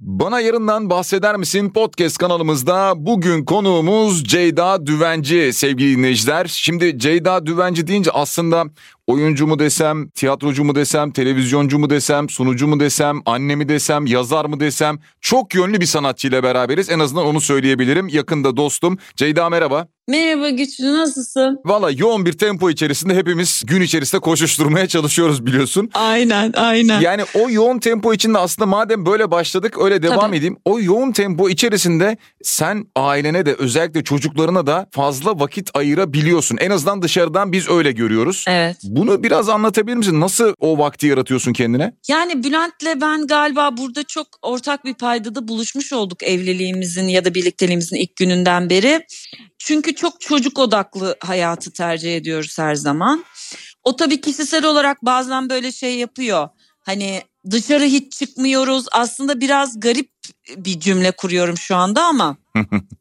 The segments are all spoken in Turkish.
Bana yarından bahseder misin podcast kanalımızda bugün konuğumuz Ceyda Düvenci sevgili dinleyiciler. Şimdi Ceyda Düvenci deyince aslında oyuncu mu desem, tiyatrocu mu desem, televizyoncu mu desem, sunucu mu desem, anne mi desem, yazar mı desem çok yönlü bir sanatçıyla beraberiz. En azından onu söyleyebilirim. Yakında dostum. Ceyda merhaba. Merhaba Güçlü nasılsın? Valla yoğun bir tempo içerisinde hepimiz gün içerisinde koşuşturmaya çalışıyoruz biliyorsun. Aynen aynen. Yani o yoğun tempo içinde aslında madem böyle başladık öyle devam Tabii. edeyim. O yoğun tempo içerisinde sen ailene de özellikle çocuklarına da fazla vakit ayırabiliyorsun. En azından dışarıdan biz öyle görüyoruz. Evet. Bunu biraz anlatabilir misin? Nasıl o vakti yaratıyorsun kendine? Yani Bülent'le ben galiba burada çok ortak bir paydada buluşmuş olduk evliliğimizin ya da birlikteliğimizin ilk gününden beri. Çünkü çok çocuk odaklı hayatı tercih ediyoruz her zaman. O tabii kişisel olarak bazen böyle şey yapıyor. Hani dışarı hiç çıkmıyoruz. Aslında biraz garip bir cümle kuruyorum şu anda ama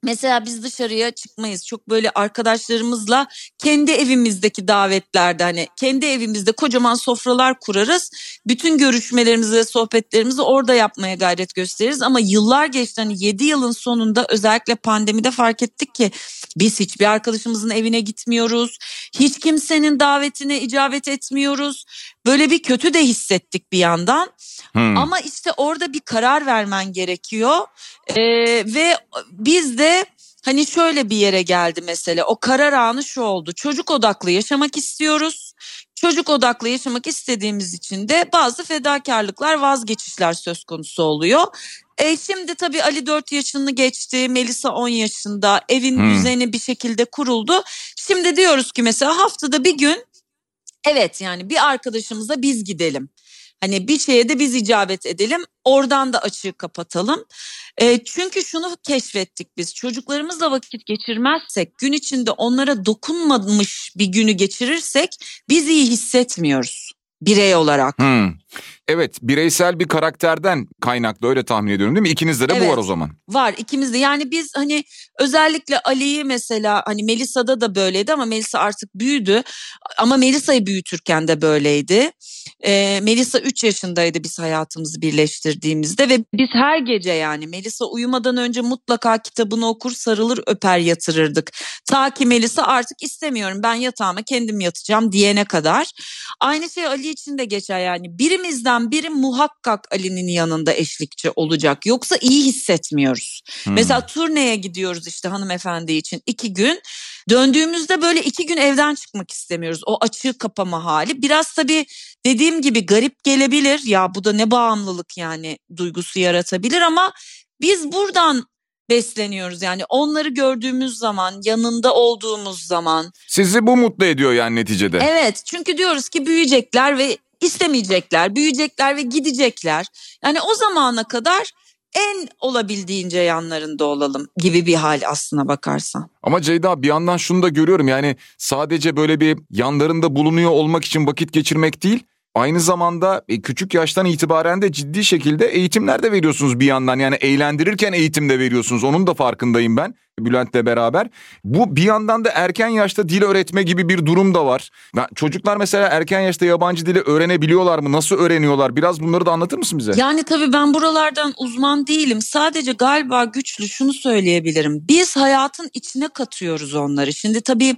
mesela biz dışarıya çıkmayız. Çok böyle arkadaşlarımızla kendi evimizdeki davetlerde hani kendi evimizde kocaman sofralar kurarız. Bütün görüşmelerimizi ve sohbetlerimizi orada yapmaya gayret gösteririz ama yıllar geçti hani 7 yılın sonunda özellikle pandemide fark ettik ki biz hiçbir arkadaşımızın evine gitmiyoruz. Hiç kimsenin davetine icabet etmiyoruz. Böyle bir kötü de hissettik bir yandan. Hmm. Ama işte orada bir karar vermen gerekiyor. Ee, ve biz de hani şöyle bir yere geldi mesele. O karar anı şu oldu. Çocuk odaklı yaşamak istiyoruz. Çocuk odaklı yaşamak istediğimiz için de bazı fedakarlıklar, vazgeçişler söz konusu oluyor. E şimdi tabii Ali 4 yaşını geçti, Melisa 10 yaşında, evin hmm. düzeni bir şekilde kuruldu. Şimdi diyoruz ki mesela haftada bir gün evet yani bir arkadaşımıza biz gidelim. Hani bir şeye de biz icabet edelim. Oradan da açığı kapatalım. E, çünkü şunu keşfettik biz. Çocuklarımızla vakit geçirmezsek, gün içinde onlara dokunmamış bir günü geçirirsek biz iyi hissetmiyoruz birey olarak. Hmm. Evet bireysel bir karakterden kaynaklı öyle tahmin ediyorum değil mi? İkinizde de evet, bu var o zaman. Var ikimizde yani biz hani özellikle Ali'yi mesela hani Melisa'da da böyleydi ama Melisa artık büyüdü. Ama Melisa'yı büyütürken de böyleydi. Ee, Melisa 3 yaşındaydı biz hayatımızı birleştirdiğimizde ve biz her gece yani Melisa uyumadan önce mutlaka kitabını okur sarılır öper yatırırdık. Ta ki Melisa artık istemiyorum ben yatağıma kendim yatacağım diyene kadar. Aynı şey Ali için de geçer yani birimizden ikimizden biri muhakkak Ali'nin yanında eşlikçi olacak. Yoksa iyi hissetmiyoruz. Hmm. Mesela turneye gidiyoruz işte hanımefendi için iki gün. Döndüğümüzde böyle iki gün evden çıkmak istemiyoruz. O açığı kapama hali. Biraz tabii dediğim gibi garip gelebilir. Ya bu da ne bağımlılık yani duygusu yaratabilir ama biz buradan besleniyoruz. Yani onları gördüğümüz zaman, yanında olduğumuz zaman. Sizi bu mutlu ediyor yani neticede. Evet çünkü diyoruz ki büyüyecekler ve istemeyecekler, büyüyecekler ve gidecekler. Yani o zamana kadar en olabildiğince yanlarında olalım gibi bir hal aslına bakarsan. Ama Ceyda bir yandan şunu da görüyorum yani sadece böyle bir yanlarında bulunuyor olmak için vakit geçirmek değil Aynı zamanda e, küçük yaştan itibaren de ciddi şekilde eğitimler de veriyorsunuz bir yandan. Yani eğlendirirken eğitim de veriyorsunuz. Onun da farkındayım ben Bülent'le beraber. Bu bir yandan da erken yaşta dil öğretme gibi bir durum da var. Çocuklar mesela erken yaşta yabancı dili öğrenebiliyorlar mı? Nasıl öğreniyorlar? Biraz bunları da anlatır mısın bize? Yani tabii ben buralardan uzman değilim. Sadece galiba güçlü şunu söyleyebilirim. Biz hayatın içine katıyoruz onları. Şimdi tabii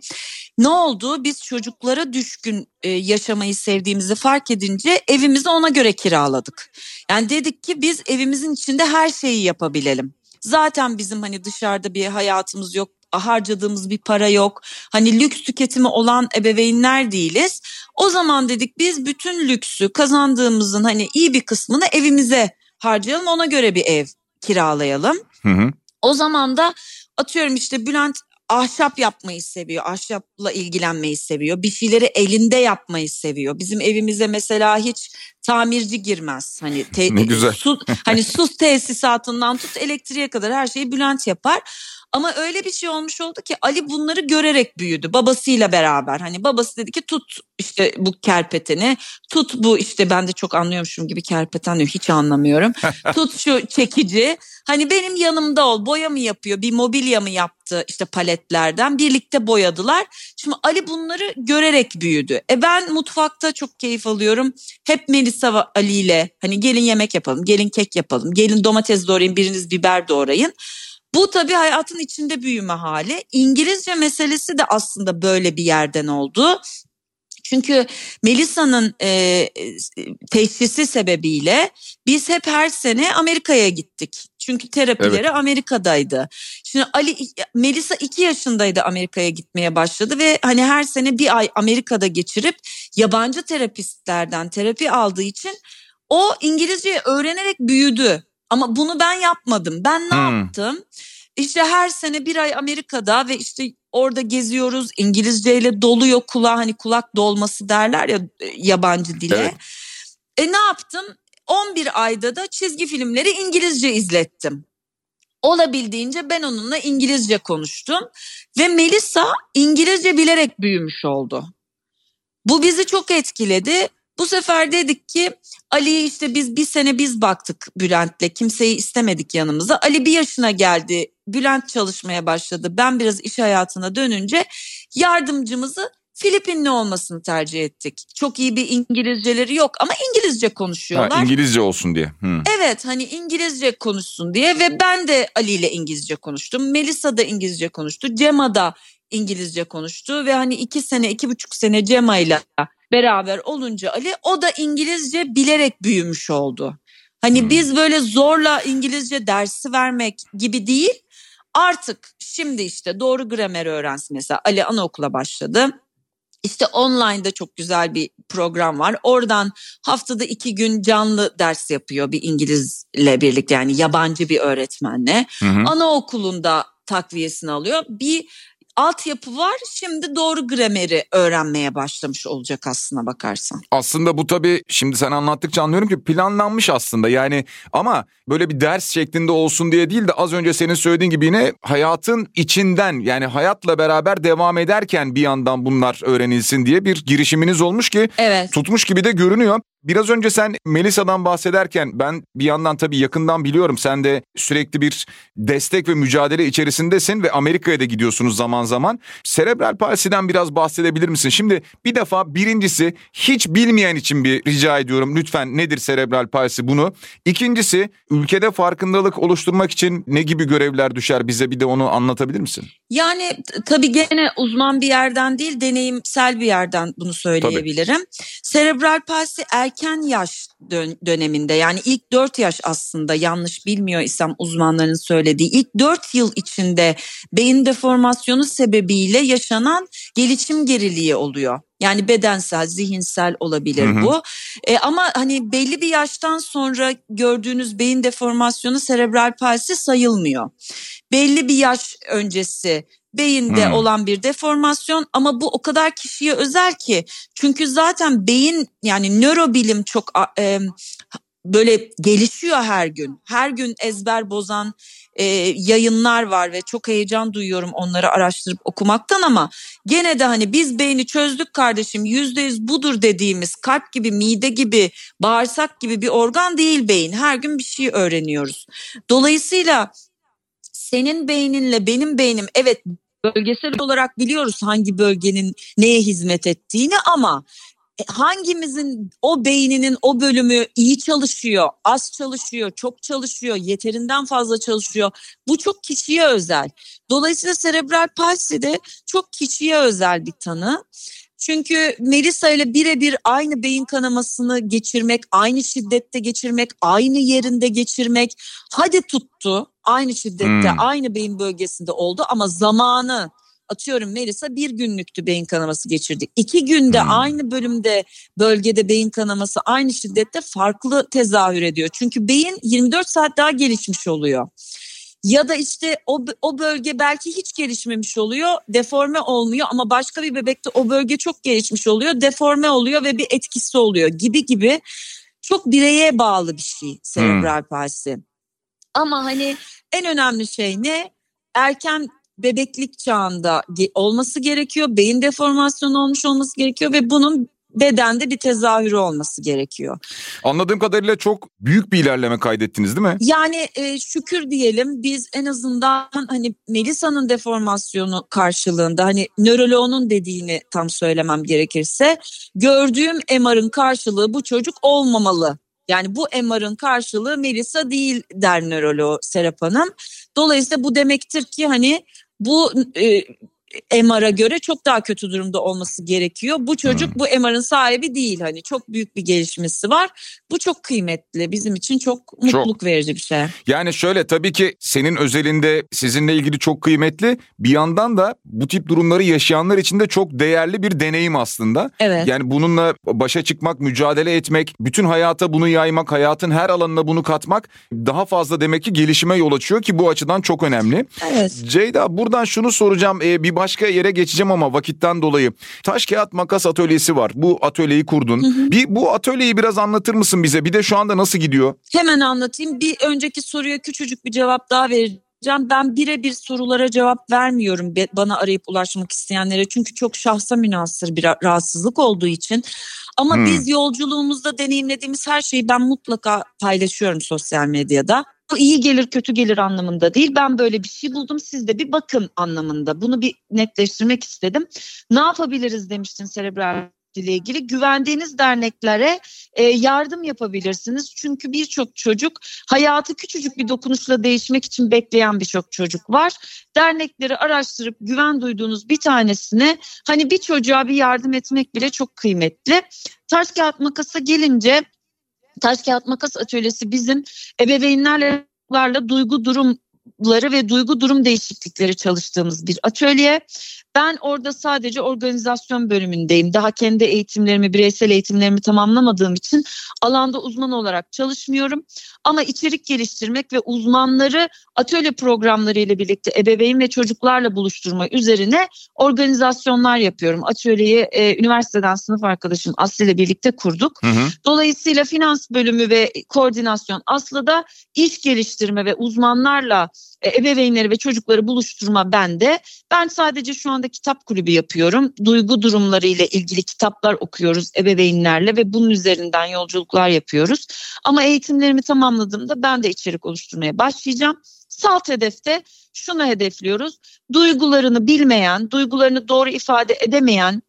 ne oldu? Biz çocuklara düşkün e, yaşamayı sevdiğimizi fark edince evimizi ona göre kiraladık. Yani dedik ki biz evimizin içinde her şeyi yapabilelim. Zaten bizim hani dışarıda bir hayatımız yok harcadığımız bir para yok. Hani lüks tüketimi olan ebeveynler değiliz. O zaman dedik biz bütün lüksü kazandığımızın hani iyi bir kısmını evimize harcayalım. Ona göre bir ev kiralayalım. Hı hı. O zaman da atıyorum işte Bülent ahşap yapmayı seviyor. Ahşapla ilgilenmeyi seviyor. Bir şeyleri elinde yapmayı seviyor. Bizim evimize mesela hiç tamirci girmez. Hani te- ne güzel. Su, hani su tesisatından tut elektriğe kadar her şeyi Bülent yapar. Ama öyle bir şey olmuş oldu ki Ali bunları görerek büyüdü babasıyla beraber. Hani babası dedi ki tut işte bu kerpeteni, tut bu işte ben de çok anlıyormuşum gibi kerpeten diyor hiç anlamıyorum. tut şu çekici. Hani benim yanımda ol boya mı yapıyor bir mobilya mı yaptı işte paletlerden birlikte boyadılar. Şimdi Ali bunları görerek büyüdü. E ben mutfakta çok keyif alıyorum. Hep Melisa ve Ali ile hani gelin yemek yapalım gelin kek yapalım gelin domates doğrayın biriniz biber doğrayın. Bu tabii hayatın içinde büyüme hali. İngilizce meselesi de aslında böyle bir yerden oldu. Çünkü Melisa'nın e, teşhisi sebebiyle biz hep her sene Amerika'ya gittik. Çünkü terapileri evet. Amerika'daydı. Şimdi Ali Melisa iki yaşındaydı Amerika'ya gitmeye başladı ve hani her sene bir ay Amerika'da geçirip yabancı terapistlerden terapi aldığı için o İngilizceyi öğrenerek büyüdü. Ama bunu ben yapmadım. Ben ne hmm. yaptım? İşte her sene bir ay Amerika'da ve işte orada geziyoruz. İngilizceyle doluyor kulağı hani kulak dolması derler ya e, yabancı dile. Evet. E ne yaptım? 11 ayda da çizgi filmleri İngilizce izlettim. Olabildiğince ben onunla İngilizce konuştum ve Melisa İngilizce bilerek büyümüş oldu. Bu bizi çok etkiledi. Bu sefer dedik ki Ali'yi işte biz bir sene biz baktık Bülent'le kimseyi istemedik yanımıza. Ali bir yaşına geldi Bülent çalışmaya başladı. Ben biraz iş hayatına dönünce yardımcımızı Filipinli olmasını tercih ettik. Çok iyi bir İngilizceleri yok ama İngilizce konuşuyorlar. Ha, İngilizce olsun diye. Hmm. Evet hani İngilizce konuşsun diye ve ben de Ali ile İngilizce konuştum. Melisa da İngilizce konuştu. Cema da İngilizce konuştu ve hani iki sene iki buçuk sene Cema ile beraber olunca Ali o da İngilizce bilerek büyümüş oldu. Hani hmm. biz böyle zorla İngilizce dersi vermek gibi değil artık şimdi işte doğru gramer öğrensin mesela Ali anaokula başladı. İşte online'da çok güzel bir program var. Oradan haftada iki gün canlı ders yapıyor bir İngilizle birlikte yani yabancı bir öğretmenle. Hı hı. Anaokulunda takviyesini alıyor. Bir altyapı var. Şimdi doğru grameri öğrenmeye başlamış olacak aslına bakarsan. Aslında bu tabii şimdi sen anlattıkça anlıyorum ki planlanmış aslında. Yani ama böyle bir ders şeklinde olsun diye değil de az önce senin söylediğin gibi yine hayatın içinden yani hayatla beraber devam ederken bir yandan bunlar öğrenilsin diye bir girişiminiz olmuş ki evet. tutmuş gibi de görünüyor. Biraz önce sen Melisa'dan bahsederken ben bir yandan tabii yakından biliyorum sen de sürekli bir destek ve mücadele içerisindesin ve Amerika'ya da gidiyorsunuz zaman zaman. Serebral palsiden biraz bahsedebilir misin? Şimdi bir defa birincisi hiç bilmeyen için bir rica ediyorum lütfen nedir serebral palsi bunu. İkincisi ülkede farkındalık oluşturmak için ne gibi görevler düşer bize bir de onu anlatabilir misin? Yani tabii gene uzman bir yerden değil deneyimsel bir yerden bunu söyleyebilirim. Tabii. Serebral palsi erken yaş dön- döneminde yani ilk 4 yaş aslında yanlış bilmiyor isem uzmanların söylediği ilk 4 yıl içinde beyin deformasyonu sebebiyle yaşanan gelişim geriliği oluyor. Yani bedensel, zihinsel olabilir hı hı. bu. E, ama hani belli bir yaştan sonra gördüğünüz beyin deformasyonu serebral palsi sayılmıyor. Belli bir yaş öncesi beyinde hmm. olan bir deformasyon ama bu o kadar kişiye özel ki çünkü zaten beyin yani nörobilim çok e, böyle gelişiyor her gün. Her gün ezber bozan e, yayınlar var ve çok heyecan duyuyorum onları araştırıp okumaktan ama gene de hani biz beyni çözdük kardeşim yüzde yüz budur dediğimiz kalp gibi mide gibi bağırsak gibi bir organ değil beyin. Her gün bir şey öğreniyoruz. Dolayısıyla senin beyninle benim beynim evet bölgesel olarak biliyoruz hangi bölgenin neye hizmet ettiğini ama e, hangimizin o beyninin o bölümü iyi çalışıyor, az çalışıyor, çok çalışıyor, yeterinden fazla çalışıyor. Bu çok kişiye özel. Dolayısıyla serebral palsi de çok kişiye özel bir tanı. Çünkü Melisa ile birebir aynı beyin kanamasını geçirmek, aynı şiddette geçirmek, aynı yerinde geçirmek hadi tuttu. Aynı şiddette, hmm. aynı beyin bölgesinde oldu ama zamanı atıyorum Melisa bir günlüktü beyin kanaması geçirdi. İki günde hmm. aynı bölümde bölgede beyin kanaması aynı şiddette farklı tezahür ediyor. Çünkü beyin 24 saat daha gelişmiş oluyor. Ya da işte o, o bölge belki hiç gelişmemiş oluyor, deforme olmuyor ama başka bir bebekte o bölge çok gelişmiş oluyor, deforme oluyor ve bir etkisi oluyor gibi gibi çok bireye bağlı bir şey serebral hmm. palsi. Ama hani en önemli şey ne? Erken bebeklik çağında olması gerekiyor. Beyin deformasyonu olmuş olması gerekiyor ve bunun bedende bir tezahürü olması gerekiyor. Anladığım kadarıyla çok büyük bir ilerleme kaydettiniz değil mi? Yani e, şükür diyelim biz en azından hani Melisa'nın deformasyonu karşılığında hani nöroloğunun dediğini tam söylemem gerekirse gördüğüm MR'ın karşılığı bu çocuk olmamalı. Yani bu MR'ın karşılığı Melisa değil der nöroloğu Serap Hanım. Dolayısıyla bu demektir ki hani bu e, MR'a göre çok daha kötü durumda olması gerekiyor. Bu çocuk hmm. bu MR'ın sahibi değil hani çok büyük bir gelişmesi var. Bu çok kıymetli bizim için çok mutluluk çok. verici bir şey. Yani şöyle tabii ki senin özelinde sizinle ilgili çok kıymetli bir yandan da bu tip durumları yaşayanlar için de çok değerli bir deneyim aslında. Evet. Yani bununla başa çıkmak, mücadele etmek, bütün hayata bunu yaymak, hayatın her alanına bunu katmak daha fazla demek ki gelişime yol açıyor ki bu açıdan çok önemli. Evet. Ceyda buradan şunu soracağım. Ee, bir başka yere geçeceğim ama vakitten dolayı. Taş kağıt makas atölyesi var. Bu atölyeyi kurdun. Hı hı. Bir bu atölyeyi biraz anlatır mısın bize? Bir de şu anda nasıl gidiyor? Hemen anlatayım. Bir önceki soruya küçücük bir cevap daha vereceğim. Ben birebir sorulara cevap vermiyorum bana arayıp ulaşmak isteyenlere. Çünkü çok şahsa münasır bir rahatsızlık olduğu için. Ama hmm. biz yolculuğumuzda deneyimlediğimiz her şeyi ben mutlaka paylaşıyorum sosyal medyada. Bu iyi gelir kötü gelir anlamında değil. Ben böyle bir şey buldum siz de bir bakın anlamında. Bunu bir netleştirmek istedim. Ne yapabiliriz demiştin serebral ile ilgili güvendiğiniz derneklere e, yardım yapabilirsiniz. Çünkü birçok çocuk hayatı küçücük bir dokunuşla değişmek için bekleyen birçok çocuk var. Dernekleri araştırıp güven duyduğunuz bir tanesine hani bir çocuğa bir yardım etmek bile çok kıymetli. Taş kağıt makasa gelince Taş Kağıt Makas Atölyesi bizim ebeveynlerle duygu durumları ve duygu durum değişiklikleri çalıştığımız bir atölye. Ben orada sadece organizasyon bölümündeyim. Daha kendi eğitimlerimi, bireysel eğitimlerimi tamamlamadığım için alanda uzman olarak çalışmıyorum. Ama içerik geliştirmek ve uzmanları atölye programları ile birlikte ebeveyn ve çocuklarla buluşturma üzerine organizasyonlar yapıyorum. Atölyeyi e, üniversiteden sınıf arkadaşım Aslı ile birlikte kurduk. Hı hı. Dolayısıyla finans bölümü ve koordinasyon Aslı'da iş geliştirme ve uzmanlarla ebeveynleri ve çocukları buluşturma bende. Ben sadece şu anda kitap kulübü yapıyorum. Duygu durumları ile ilgili kitaplar okuyoruz ebeveynlerle ve bunun üzerinden yolculuklar yapıyoruz. Ama eğitimlerimi tamamladığımda ben de içerik oluşturmaya başlayacağım. Salt hedefte şunu hedefliyoruz. Duygularını bilmeyen, duygularını doğru ifade edemeyen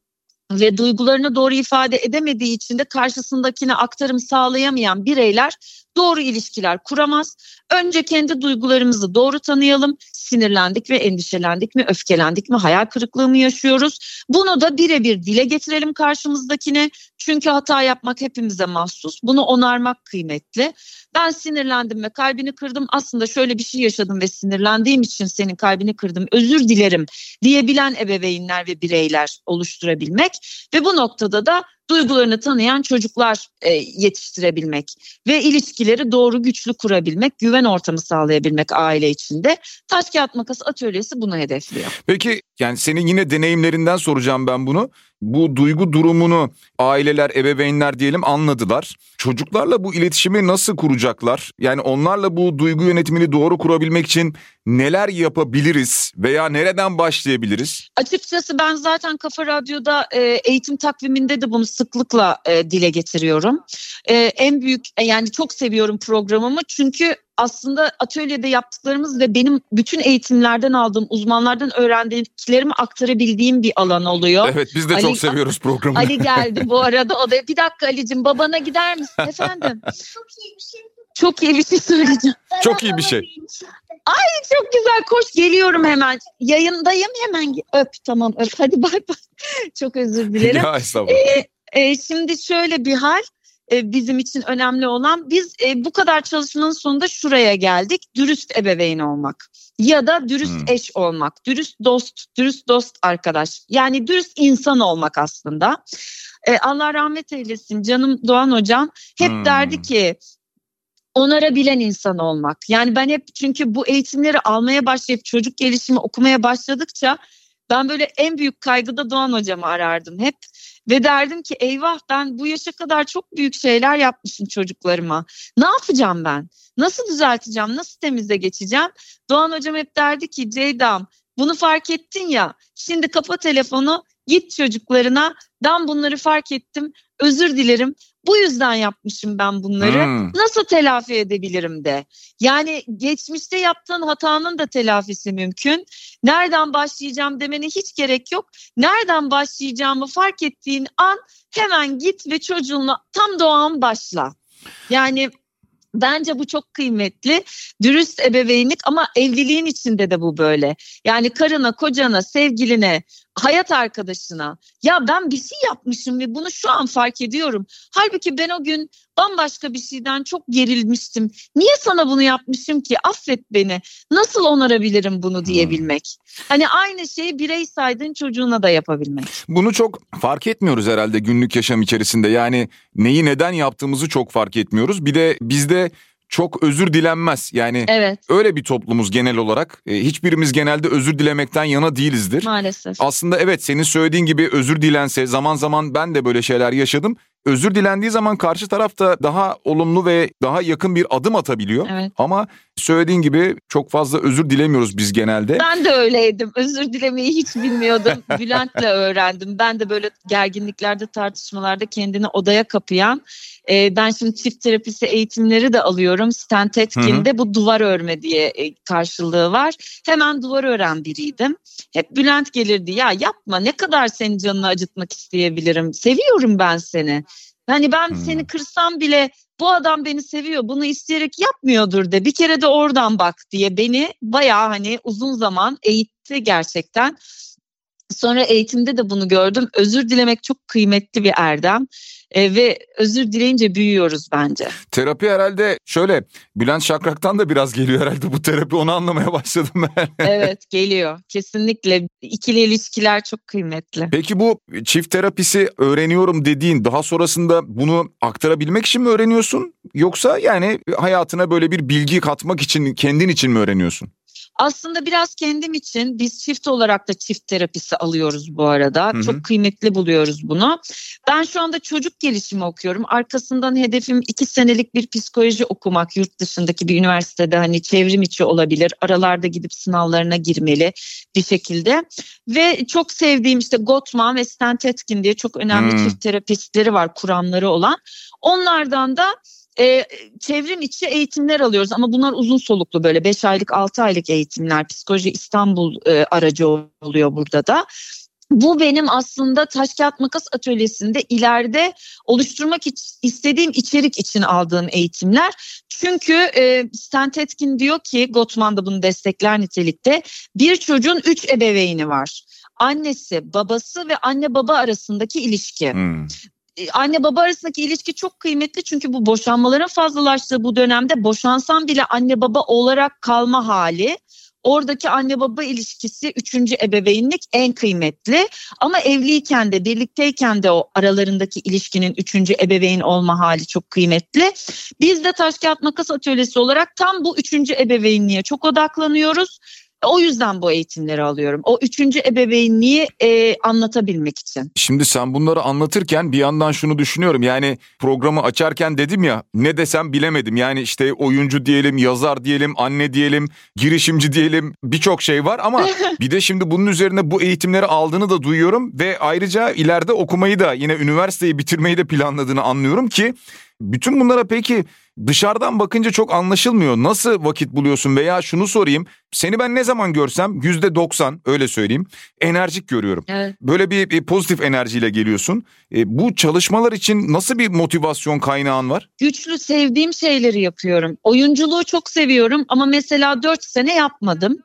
ve duygularını doğru ifade edemediği için de karşısındakine aktarım sağlayamayan bireyler doğru ilişkiler kuramaz. Önce kendi duygularımızı doğru tanıyalım. Sinirlendik ve endişelendik mi, öfkelendik mi, hayal kırıklığı mı yaşıyoruz? Bunu da birebir dile getirelim karşımızdakine. Çünkü hata yapmak hepimize mahsus. Bunu onarmak kıymetli. Ben sinirlendim ve kalbini kırdım. Aslında şöyle bir şey yaşadım ve sinirlendiğim için senin kalbini kırdım. Özür dilerim diyebilen ebeveynler ve bireyler oluşturabilmek ve bu noktada da duygularını tanıyan çocuklar e, yetiştirebilmek ve ilişkileri doğru güçlü kurabilmek, güven ortamı sağlayabilmek aile içinde. Taş kağıt makas atölyesi bunu hedefliyor. Peki yani senin yine deneyimlerinden soracağım ben bunu. Bu duygu durumunu aileler, ebeveynler diyelim anladılar. Çocuklarla bu iletişimi nasıl kuracaklar? Yani onlarla bu duygu yönetimini doğru kurabilmek için neler yapabiliriz veya nereden başlayabiliriz? Açıkçası ben zaten Kafa Radyo'da e, eğitim takviminde de bunu sıklıkla e, dile getiriyorum. E, en büyük yani çok seviyorum programımı çünkü aslında atölyede yaptıklarımız ve benim bütün eğitimlerden aldığım uzmanlardan öğrendiklerimi aktarabildiğim bir alan oluyor. Evet biz de Ali, çok seviyoruz programı. Ali geldi bu arada odaya. Bir dakika Ali'cim babana gider misin efendim? Çok iyi bir şey. Çok iyi bir şey söyleyeceğim. Çok iyi bir şey. Ay çok güzel koş geliyorum hemen. Yayındayım hemen öp tamam öp hadi bay bay. çok özür dilerim. Ya estağfurullah. Ee, e, şimdi şöyle bir hal e, bizim için önemli olan biz e, bu kadar çalışmanın sonunda şuraya geldik. Dürüst ebeveyn olmak ya da dürüst hmm. eş olmak, dürüst dost, dürüst dost arkadaş. Yani dürüst insan olmak aslında. E, Allah rahmet eylesin canım Doğan hocam hep hmm. derdi ki onarabilen insan olmak. Yani ben hep çünkü bu eğitimleri almaya başlayıp çocuk gelişimi okumaya başladıkça ben böyle en büyük kaygıda Doğan hocamı arardım hep. Ve derdim ki eyvah ben bu yaşa kadar çok büyük şeyler yapmışım çocuklarıma. Ne yapacağım ben? Nasıl düzelteceğim? Nasıl temize geçeceğim? Doğan hocam hep derdi ki Ceyda'm bunu fark ettin ya şimdi kapa telefonu Git çocuklarına ben bunları fark ettim özür dilerim bu yüzden yapmışım ben bunları. Hmm. Nasıl telafi edebilirim de. Yani geçmişte yaptığın hatanın da telafisi mümkün. Nereden başlayacağım demene hiç gerek yok. Nereden başlayacağımı fark ettiğin an hemen git ve çocuğunla tam doğan başla. Yani Bence bu çok kıymetli. Dürüst ebeveynlik ama evliliğin içinde de bu böyle. Yani karına, kocana, sevgiline, hayat arkadaşına ya ben bir şey yapmışım ve bunu şu an fark ediyorum. Halbuki ben o gün bambaşka bir şeyden çok gerilmiştim. Niye sana bunu yapmışım ki? Affet beni. Nasıl onarabilirim bunu diyebilmek. Hani aynı şeyi birey saydığın çocuğuna da yapabilmek. Bunu çok fark etmiyoruz herhalde günlük yaşam içerisinde. Yani neyi neden yaptığımızı çok fark etmiyoruz. Bir de bizde çok özür dilenmez. Yani evet. öyle bir toplumuz genel olarak. E, hiçbirimiz genelde özür dilemekten yana değilizdir. Maalesef. Aslında evet senin söylediğin gibi özür dilense zaman zaman ben de böyle şeyler yaşadım özür dilendiği zaman karşı taraf da daha olumlu ve daha yakın bir adım atabiliyor. Evet. Ama söylediğin gibi çok fazla özür dilemiyoruz biz genelde. Ben de öyleydim. Özür dilemeyi hiç bilmiyordum. Bülent'le öğrendim. Ben de böyle gerginliklerde, tartışmalarda kendini odaya kapayan e, ben şimdi çift terapisi eğitimleri de alıyorum. Stent Etkin'de bu duvar örme diye e, karşılığı var. Hemen duvar ören biriydim. Hep Bülent gelirdi ya yapma ne kadar senin canını acıtmak isteyebilirim. Seviyorum ben seni. Hani ben hmm. seni kırsam bile bu adam beni seviyor bunu isteyerek yapmıyordur de bir kere de oradan bak diye beni bayağı hani uzun zaman eğitti gerçekten. Sonra eğitimde de bunu gördüm. Özür dilemek çok kıymetli bir erdem e, ve özür dileyince büyüyoruz bence. Terapi herhalde şöyle Bülent Şakrak'tan da biraz geliyor herhalde bu terapi onu anlamaya başladım ben. evet geliyor kesinlikle ikili ilişkiler çok kıymetli. Peki bu çift terapisi öğreniyorum dediğin daha sonrasında bunu aktarabilmek için mi öğreniyorsun yoksa yani hayatına böyle bir bilgi katmak için kendin için mi öğreniyorsun? Aslında biraz kendim için biz çift olarak da çift terapisi alıyoruz bu arada. Hı hı. Çok kıymetli buluyoruz bunu. Ben şu anda çocuk gelişimi okuyorum. Arkasından hedefim iki senelik bir psikoloji okumak yurt dışındaki bir üniversitede hani çevrim içi olabilir. Aralarda gidip sınavlarına girmeli bir şekilde. Ve çok sevdiğim işte Gottman ve Stan Tetkin diye çok önemli hmm. çift terapistleri var kuramları olan. Onlardan da e, çevrim içi eğitimler alıyoruz ama bunlar uzun soluklu böyle 5 aylık 6 aylık eğitimler psikoloji İstanbul e, aracı oluyor burada da. Bu benim aslında taş kağıt makas atölyesinde ileride oluşturmak istediğim içerik için aldığım eğitimler. Çünkü e, Stan Tetkin diyor ki Gottman da bunu destekler nitelikte bir çocuğun üç ebeveyni var annesi, babası ve anne baba arasındaki ilişki. Hmm. E, anne baba arasındaki ilişki çok kıymetli çünkü bu boşanmaların fazlalaştığı bu dönemde boşansan bile anne baba olarak kalma hali oradaki anne baba ilişkisi üçüncü ebeveynlik en kıymetli ama evliyken de birlikteyken de o aralarındaki ilişkinin üçüncü ebeveyn olma hali çok kıymetli. Biz de taş kağıt makas atölyesi olarak tam bu üçüncü ebeveynliğe çok odaklanıyoruz. O yüzden bu eğitimleri alıyorum. O üçüncü ebeveynliği e, anlatabilmek için. Şimdi sen bunları anlatırken bir yandan şunu düşünüyorum. Yani programı açarken dedim ya ne desem bilemedim. Yani işte oyuncu diyelim, yazar diyelim, anne diyelim, girişimci diyelim birçok şey var. Ama bir de şimdi bunun üzerine bu eğitimleri aldığını da duyuyorum. Ve ayrıca ileride okumayı da yine üniversiteyi bitirmeyi de planladığını anlıyorum ki... Bütün bunlara peki dışarıdan bakınca çok anlaşılmıyor. Nasıl vakit buluyorsun veya şunu sorayım. Seni ben ne zaman görsem yüzde doksan öyle söyleyeyim enerjik görüyorum. Evet. Böyle bir, bir pozitif enerjiyle geliyorsun. E, bu çalışmalar için nasıl bir motivasyon kaynağın var? Güçlü sevdiğim şeyleri yapıyorum. Oyunculuğu çok seviyorum ama mesela dört sene yapmadım.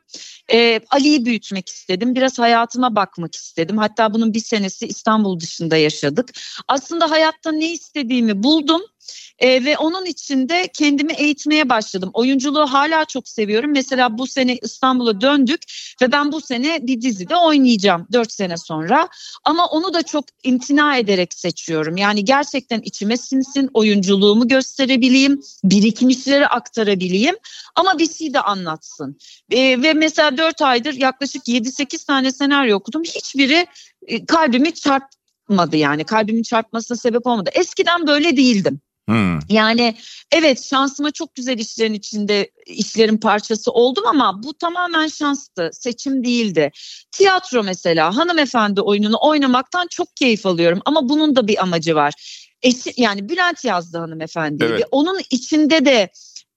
Ee, Ali'yi büyütmek istedim. Biraz hayatıma bakmak istedim. Hatta bunun bir senesi İstanbul dışında yaşadık. Aslında hayatta ne istediğimi buldum e, ve onun içinde kendimi eğitmeye başladım. Oyunculuğu hala çok seviyorum. Mesela bu sene İstanbul'a döndük ve ben bu sene bir dizide oynayacağım 4 sene sonra. Ama onu da çok imtina ederek seçiyorum. Yani gerçekten içime sinsin, oyunculuğumu gösterebileyim, birikmişleri aktarabileyim ama bir şey de anlatsın. E, ve mesela 4 aydır yaklaşık 7-8 tane senaryo okudum. Hiçbiri e, kalbimi çarpmadı yani kalbimin çarpmasına sebep olmadı. Eskiden böyle değildim. Hmm. Yani evet şansıma çok güzel işlerin içinde işlerin parçası oldum ama bu tamamen şanstı. Seçim değildi. Tiyatro mesela hanımefendi oyununu oynamaktan çok keyif alıyorum ama bunun da bir amacı var. Eşi, yani Bülent yazdı hanımefendi evet. ve onun içinde de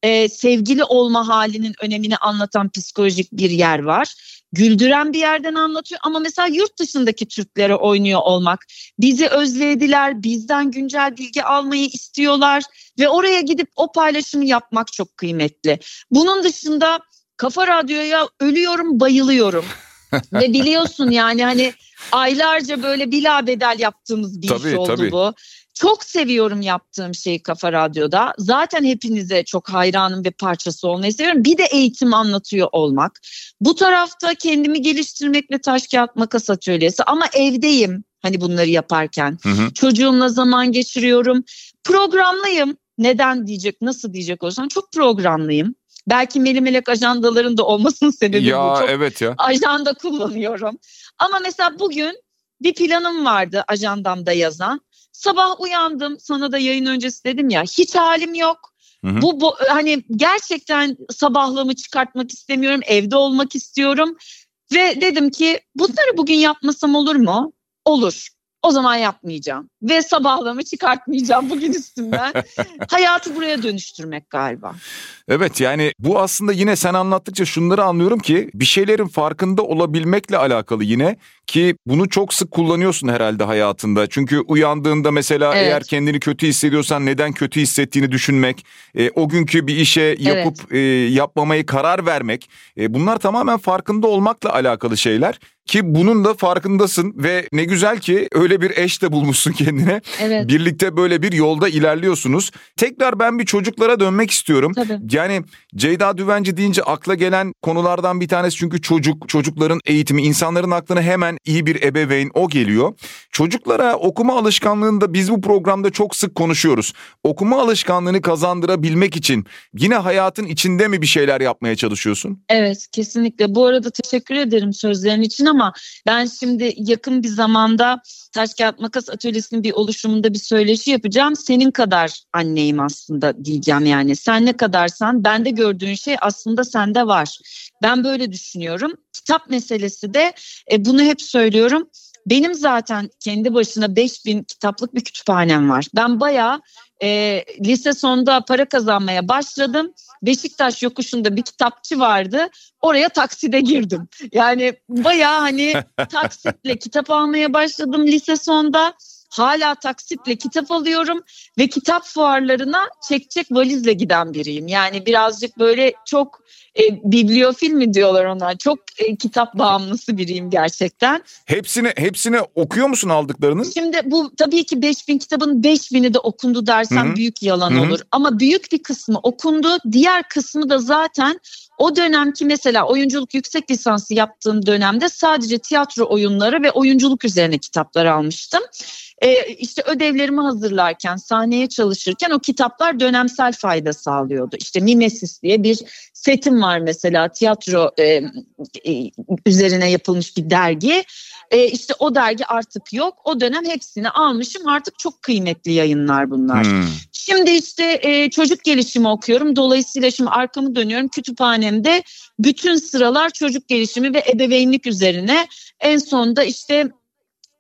e, sevgili olma halinin önemini anlatan psikolojik bir yer var güldüren bir yerden anlatıyor ama mesela yurt dışındaki Türklere oynuyor olmak bizi özlediler bizden güncel bilgi almayı istiyorlar ve oraya gidip o paylaşımı yapmak çok kıymetli. Bunun dışında Kafa Radyo'ya ölüyorum bayılıyorum ve biliyorsun yani hani aylarca böyle bila bedel yaptığımız bir tabii, iş oldu tabii. bu. Çok seviyorum yaptığım şeyi Kafa Radyo'da. Zaten hepinize çok hayranım ve parçası olmayı seviyorum. Bir de eğitim anlatıyor olmak. Bu tarafta kendimi geliştirmek ve taş kağıt makas atölyesi ama evdeyim hani bunları yaparken. Hı hı. Çocuğumla zaman geçiriyorum. Programlıyım. Neden diyecek, nasıl diyecek olsan çok programlıyım. Belki Meli Melek ajandaların da olmasının sebebi ya, bu. Çok evet ya. Ajanda kullanıyorum. Ama mesela bugün bir planım vardı ajandamda yazan. Sabah uyandım sana da yayın öncesi dedim ya hiç halim yok. Hı hı. Bu, bu hani gerçekten sabahlığımı çıkartmak istemiyorum evde olmak istiyorum. Ve dedim ki bunları bugün yapmasam olur mu? Olur. O zaman yapmayacağım. Ve sabahlığımı çıkartmayacağım bugün üstümden. Hayatı buraya dönüştürmek galiba. Evet yani bu aslında yine sen anlattıkça şunları anlıyorum ki bir şeylerin farkında olabilmekle alakalı yine ki bunu çok sık kullanıyorsun herhalde hayatında. Çünkü uyandığında mesela evet. eğer kendini kötü hissediyorsan neden kötü hissettiğini düşünmek, e, o günkü bir işe yapıp evet. e, yapmamayı karar vermek e, bunlar tamamen farkında olmakla alakalı şeyler. Ki bunun da farkındasın ve ne güzel ki öyle bir eş de bulmuşsun kendine. Evet. Birlikte böyle bir yolda ilerliyorsunuz. Tekrar ben bir çocuklara dönmek istiyorum. Tabii. Yani Ceyda Düvenci deyince akla gelen konulardan bir tanesi çünkü çocuk, çocukların eğitimi, insanların aklına hemen iyi bir ebeveyn o geliyor. Çocuklara okuma alışkanlığını da biz bu programda çok sık konuşuyoruz. Okuma alışkanlığını kazandırabilmek için yine hayatın içinde mi bir şeyler yapmaya çalışıyorsun? Evet kesinlikle. Bu arada teşekkür ederim sözlerin için ama ben şimdi yakın bir zamanda Taş Kağıt Makas Atölyesi'nin bir oluşumunda bir söyleşi yapacağım. Senin kadar anneyim aslında diyeceğim yani. Sen ne kadarsan bende gördüğün şey aslında sende var. Ben böyle düşünüyorum. Kitap meselesi de e, bunu hep söylüyorum. Benim zaten kendi başına 5000 kitaplık bir kütüphanem var. Ben bayağı e, lise sonunda para kazanmaya başladım. Beşiktaş yokuşunda bir kitapçı vardı. Oraya takside girdim. Yani bayağı hani taksitle kitap almaya başladım lise sonunda. Hala taksitle kitap alıyorum ve kitap fuarlarına çekecek valizle giden biriyim. Yani birazcık böyle çok e, bibliofil mi diyorlar ona? Çok e, kitap bağımlısı biriyim gerçekten. Hepsini hepsini okuyor musun aldıklarının? Şimdi bu tabii ki 5000 kitabın 5000'i de okundu dersem Hı-hı. büyük yalan Hı-hı. olur. Ama büyük bir kısmı okundu. Diğer kısmı da zaten o dönemki mesela oyunculuk yüksek lisansı yaptığım dönemde sadece tiyatro oyunları ve oyunculuk üzerine kitaplar almıştım e, işte ödevlerimi hazırlarken, sahneye çalışırken o kitaplar dönemsel fayda sağlıyordu. İşte Mimesis diye bir setim var mesela tiyatro e, e, üzerine yapılmış bir dergi. E, işte o dergi artık yok. O dönem hepsini almışım. Artık çok kıymetli yayınlar bunlar. Hmm. Şimdi işte e, çocuk gelişimi okuyorum. Dolayısıyla şimdi arkamı dönüyorum. Kütüphanemde bütün sıralar çocuk gelişimi ve ebeveynlik üzerine. En sonda işte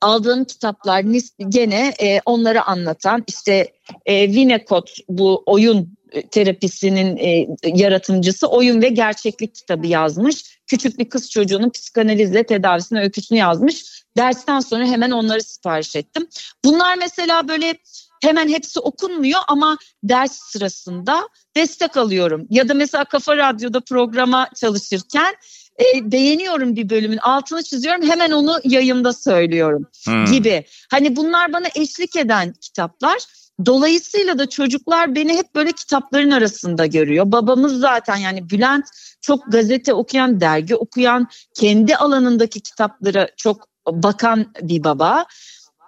aldığım kitaplar gene e, onları anlatan işte e, Winnicott bu oyun e, terapisinin e, yaratımcısı oyun ve gerçeklik kitabı yazmış. Küçük bir kız çocuğunun psikanalizle tedavisine öyküsünü yazmış. Dersten sonra hemen onları sipariş ettim. Bunlar mesela böyle hemen hepsi okunmuyor ama ders sırasında destek alıyorum. Ya da mesela Kafa Radyo'da programa çalışırken e, beğeniyorum bir bölümün altını çiziyorum hemen onu yayında söylüyorum hmm. gibi. Hani bunlar bana eşlik eden kitaplar. Dolayısıyla da çocuklar beni hep böyle kitapların arasında görüyor. Babamız zaten yani Bülent çok gazete okuyan, dergi okuyan, kendi alanındaki kitaplara çok bakan bir baba.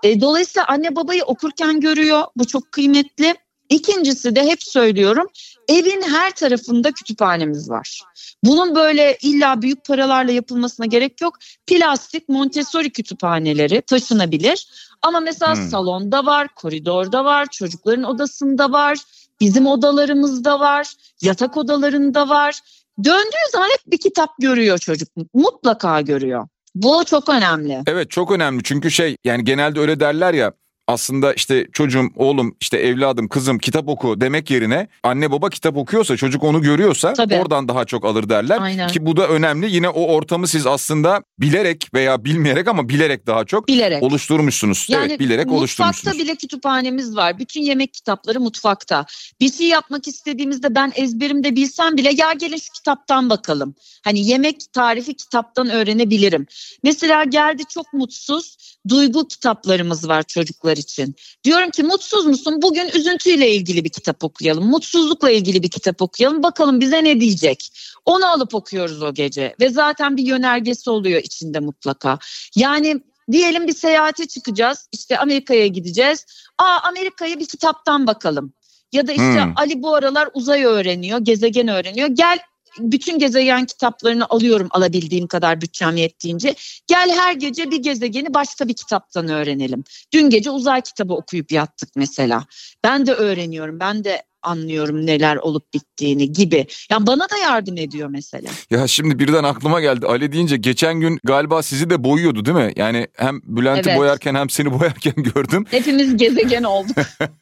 E, dolayısıyla anne babayı okurken görüyor. Bu çok kıymetli. İkincisi de hep söylüyorum evin her tarafında kütüphanemiz var. Bunun böyle illa büyük paralarla yapılmasına gerek yok. Plastik Montessori kütüphaneleri taşınabilir. Ama mesela hmm. salonda var, koridorda var, çocukların odasında var, bizim odalarımızda var, yatak odalarında var. Döndüğü zaman hep bir kitap görüyor çocuk. Mutlaka görüyor. Bu çok önemli. Evet çok önemli çünkü şey yani genelde öyle derler ya aslında işte çocuğum, oğlum, işte evladım, kızım kitap oku demek yerine anne baba kitap okuyorsa, çocuk onu görüyorsa Tabii. oradan daha çok alır derler. Aynen. Ki bu da önemli. Yine o ortamı siz aslında bilerek veya bilmeyerek ama bilerek daha çok bilerek. oluşturmuşsunuz. Yani evet, bilerek oluşturmuşsunuz. Mutfakta bile kütüphanemiz var. Bütün yemek kitapları mutfakta. Bir şey yapmak istediğimizde ben ezberimde bilsem bile ya gelin şu kitaptan bakalım. Hani yemek tarifi kitaptan öğrenebilirim. Mesela geldi çok mutsuz duygu kitaplarımız var çocuklar için. Diyorum ki mutsuz musun? Bugün üzüntüyle ilgili bir kitap okuyalım. Mutsuzlukla ilgili bir kitap okuyalım. Bakalım bize ne diyecek? Onu alıp okuyoruz o gece ve zaten bir yönergesi oluyor içinde mutlaka. Yani diyelim bir seyahate çıkacağız. İşte Amerika'ya gideceğiz. Aa Amerika'ya bir kitaptan bakalım. Ya da işte hmm. Ali bu aralar uzay öğreniyor, gezegen öğreniyor. Gel bütün gezegen kitaplarını alıyorum alabildiğim kadar bütçem yettiğince. Gel her gece bir gezegeni başka bir kitaptan öğrenelim. Dün gece uzay kitabı okuyup yattık mesela. Ben de öğreniyorum. Ben de anlıyorum neler olup bittiğini gibi. Yani bana da yardım ediyor mesela. Ya şimdi birden aklıma geldi. Ali deyince geçen gün galiba sizi de boyuyordu değil mi? Yani hem Bülent'i evet. boyarken hem seni boyarken gördüm. Hepimiz gezegen olduk.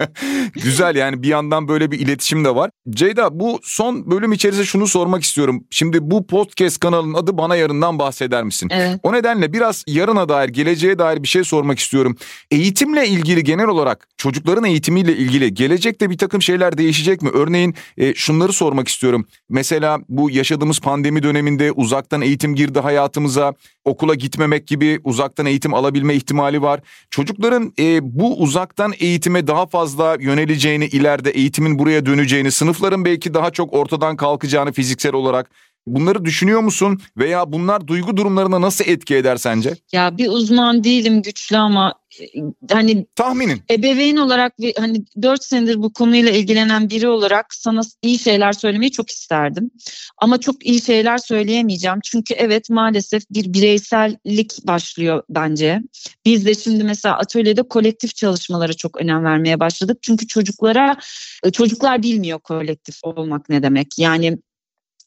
Güzel yani bir yandan böyle bir iletişim de var. Ceyda bu son bölüm içerisinde şunu sormak istiyorum. Şimdi bu podcast kanalının adı Bana Yarından bahseder misin? Evet. O nedenle biraz yarına dair, geleceğe dair bir şey sormak istiyorum. Eğitimle ilgili genel olarak çocukların eğitimiyle ilgili gelecekte bir takım şeyler değişecek değişecek mi? Örneğin e, şunları sormak istiyorum. Mesela bu yaşadığımız pandemi döneminde uzaktan eğitim girdi hayatımıza. Okula gitmemek gibi uzaktan eğitim alabilme ihtimali var. Çocukların e, bu uzaktan eğitime daha fazla yöneleceğini, ileride eğitimin buraya döneceğini, sınıfların belki daha çok ortadan kalkacağını fiziksel olarak Bunları düşünüyor musun veya bunlar duygu durumlarına nasıl etki eder sence? Ya bir uzman değilim güçlü ama e, hani tahminin ebeveyn olarak ve hani 4 senedir bu konuyla ilgilenen biri olarak sana iyi şeyler söylemeyi çok isterdim. Ama çok iyi şeyler söyleyemeyeceğim. Çünkü evet maalesef bir bireysellik başlıyor bence. Biz de şimdi mesela atölyede kolektif çalışmalara çok önem vermeye başladık. Çünkü çocuklara e, çocuklar bilmiyor kolektif olmak ne demek. Yani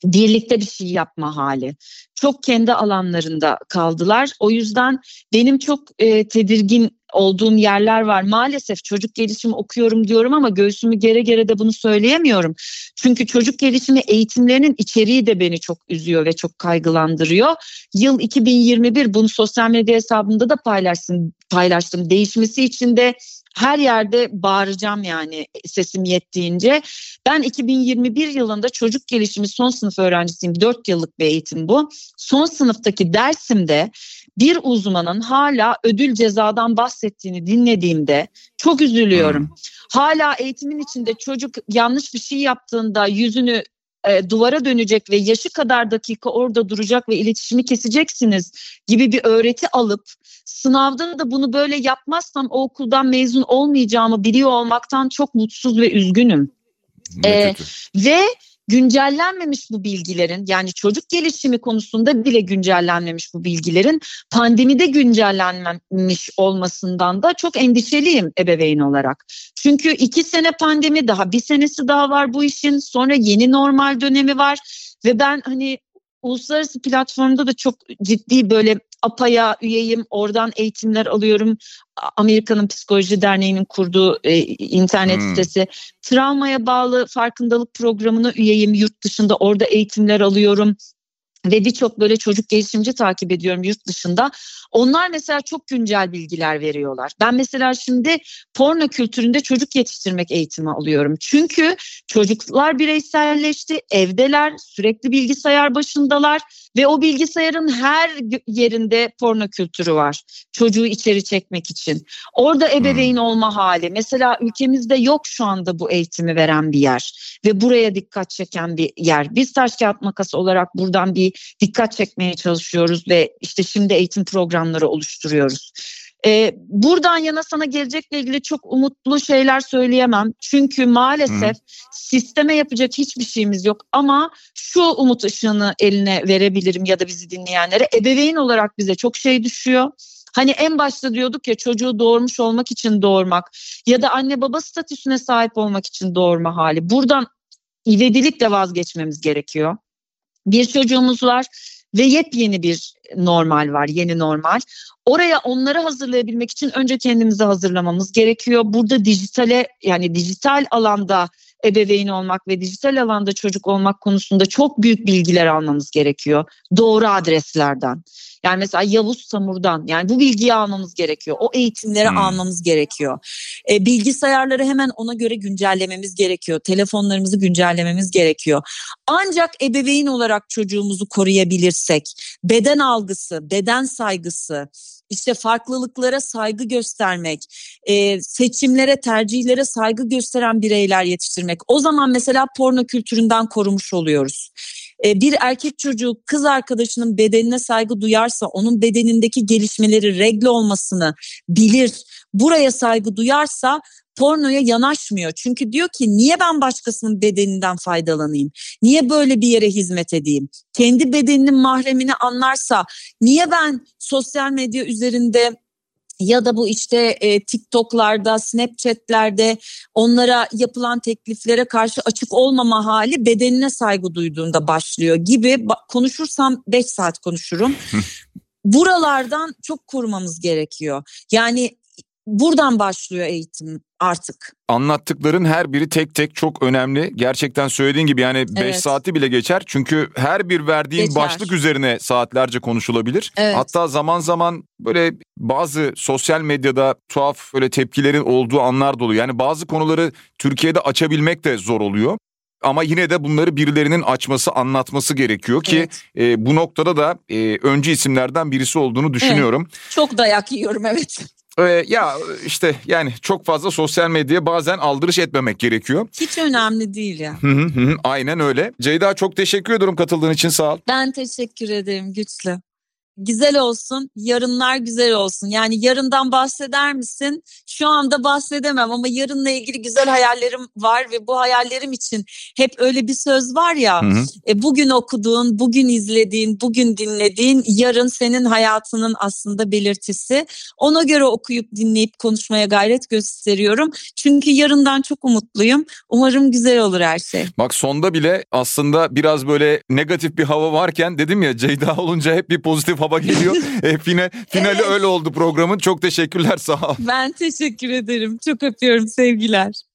birlikte bir şey yapma hali. Çok kendi alanlarında kaldılar. O yüzden benim çok e, tedirgin olduğum yerler var. Maalesef çocuk gelişimi okuyorum diyorum ama göğsümü gere gere de bunu söyleyemiyorum. Çünkü çocuk gelişimi eğitimlerinin içeriği de beni çok üzüyor ve çok kaygılandırıyor. Yıl 2021 bunu sosyal medya hesabımda da paylaştım. paylaştım. Değişmesi için de her yerde bağıracağım yani sesim yettiğince. Ben 2021 yılında çocuk gelişimi son sınıf öğrencisiyim. 4 yıllık bir eğitim bu. Son sınıftaki dersimde bir uzmanın hala ödül cezadan bahsettiğini dinlediğimde çok üzülüyorum. Hmm. Hala eğitimin içinde çocuk yanlış bir şey yaptığında yüzünü e, duvara dönecek ve yaşı kadar dakika orada duracak ve iletişimi keseceksiniz gibi bir öğreti alıp sınavda da bunu böyle yapmazsam o okuldan mezun olmayacağımı biliyor olmaktan çok mutsuz ve üzgünüm. Ee, ve güncellenmemiş bu bilgilerin yani çocuk gelişimi konusunda bile güncellenmemiş bu bilgilerin pandemide güncellenmemiş olmasından da çok endişeliyim ebeveyn olarak. Çünkü iki sene pandemi daha bir senesi daha var bu işin sonra yeni normal dönemi var ve ben hani uluslararası platformda da çok ciddi böyle APA'ya üyeyim. Oradan eğitimler alıyorum. Amerika'nın Psikoloji Derneği'nin kurduğu e, internet hmm. sitesi. Travmaya bağlı farkındalık programına üyeyim yurt dışında. Orada eğitimler alıyorum ve birçok böyle çocuk gelişimci takip ediyorum yurt dışında. Onlar mesela çok güncel bilgiler veriyorlar. Ben mesela şimdi porno kültüründe çocuk yetiştirmek eğitimi alıyorum. Çünkü çocuklar bireyselleşti, evdeler, sürekli bilgisayar başındalar ve o bilgisayarın her yerinde porno kültürü var. Çocuğu içeri çekmek için. Orada ebeveyn hmm. olma hali. Mesela ülkemizde yok şu anda bu eğitimi veren bir yer ve buraya dikkat çeken bir yer. Biz taş kağıt makası olarak buradan bir dikkat çekmeye çalışıyoruz ve işte şimdi eğitim programları oluşturuyoruz. Ee, buradan yana sana gelecekle ilgili çok umutlu şeyler söyleyemem. Çünkü maalesef Hı. sisteme yapacak hiçbir şeyimiz yok. Ama şu umut ışığını eline verebilirim ya da bizi dinleyenlere. Ebeveyn olarak bize çok şey düşüyor. Hani en başta diyorduk ya çocuğu doğurmuş olmak için doğurmak ya da anne baba statüsüne sahip olmak için doğurma hali. Buradan ivedilikle vazgeçmemiz gerekiyor. Bir çocuğumuz var ve yepyeni bir normal var, yeni normal. Oraya onları hazırlayabilmek için önce kendimizi hazırlamamız gerekiyor. Burada dijitale yani dijital alanda ebeveyn olmak ve dijital alanda çocuk olmak konusunda çok büyük bilgiler almamız gerekiyor. Doğru adreslerden. Yani mesela Yavuz Samur'dan yani bu bilgiyi almamız gerekiyor. O eğitimleri hmm. almamız gerekiyor. E, bilgisayarları hemen ona göre güncellememiz gerekiyor. Telefonlarımızı güncellememiz gerekiyor. Ancak ebeveyn olarak çocuğumuzu koruyabilirsek beden algısı, beden saygısı, işte farklılıklara saygı göstermek, e, seçimlere, tercihlere saygı gösteren bireyler yetiştirmek. O zaman mesela porno kültüründen korumuş oluyoruz. E, bir erkek çocuğu kız arkadaşının bedenine saygı duyarsa, onun bedenindeki gelişmeleri regle olmasını bilir, buraya saygı duyarsa pornoya yanaşmıyor. Çünkü diyor ki niye ben başkasının bedeninden faydalanayım? Niye böyle bir yere hizmet edeyim? Kendi bedeninin mahremini anlarsa niye ben sosyal medya üzerinde ya da bu işte e, TikTok'larda, Snapchat'lerde onlara yapılan tekliflere karşı açık olmama hali bedenine saygı duyduğunda başlıyor gibi konuşursam 5 saat konuşurum. Buralardan çok korumamız gerekiyor. Yani buradan başlıyor eğitim artık. Anlattıkların her biri tek tek çok önemli. Gerçekten söylediğin gibi yani 5 evet. saati bile geçer. Çünkü her bir verdiğin geçer. başlık üzerine saatlerce konuşulabilir. Evet. Hatta zaman zaman böyle bazı sosyal medyada tuhaf böyle tepkilerin olduğu anlar da oluyor. Yani bazı konuları Türkiye'de açabilmek de zor oluyor. Ama yine de bunları birilerinin açması, anlatması gerekiyor ki evet. e, bu noktada da e, öncü isimlerden birisi olduğunu düşünüyorum. Evet. Çok dayak yiyorum evet. Ee, ya işte yani çok fazla sosyal medyaya bazen aldırış etmemek gerekiyor. Hiç önemli değil ya. Hı hı hı, aynen öyle. Ceyda çok teşekkür ediyorum katıldığın için sağ ol. Ben teşekkür ederim güçlü güzel olsun, yarınlar güzel olsun. Yani yarından bahseder misin? Şu anda bahsedemem ama yarınla ilgili güzel hayallerim var ve bu hayallerim için hep öyle bir söz var ya. Hı hı. E, bugün okuduğun, bugün izlediğin, bugün dinlediğin yarın senin hayatının aslında belirtisi. Ona göre okuyup dinleyip konuşmaya gayret gösteriyorum. Çünkü yarından çok umutluyum. Umarım güzel olur her şey. Bak sonda bile aslında biraz böyle negatif bir hava varken dedim ya Ceyda olunca hep bir pozitif hava baba geliyor. e, fine, finali evet. öyle oldu programın. Çok teşekkürler sağ ol. Ben teşekkür ederim. Çok öpüyorum sevgiler.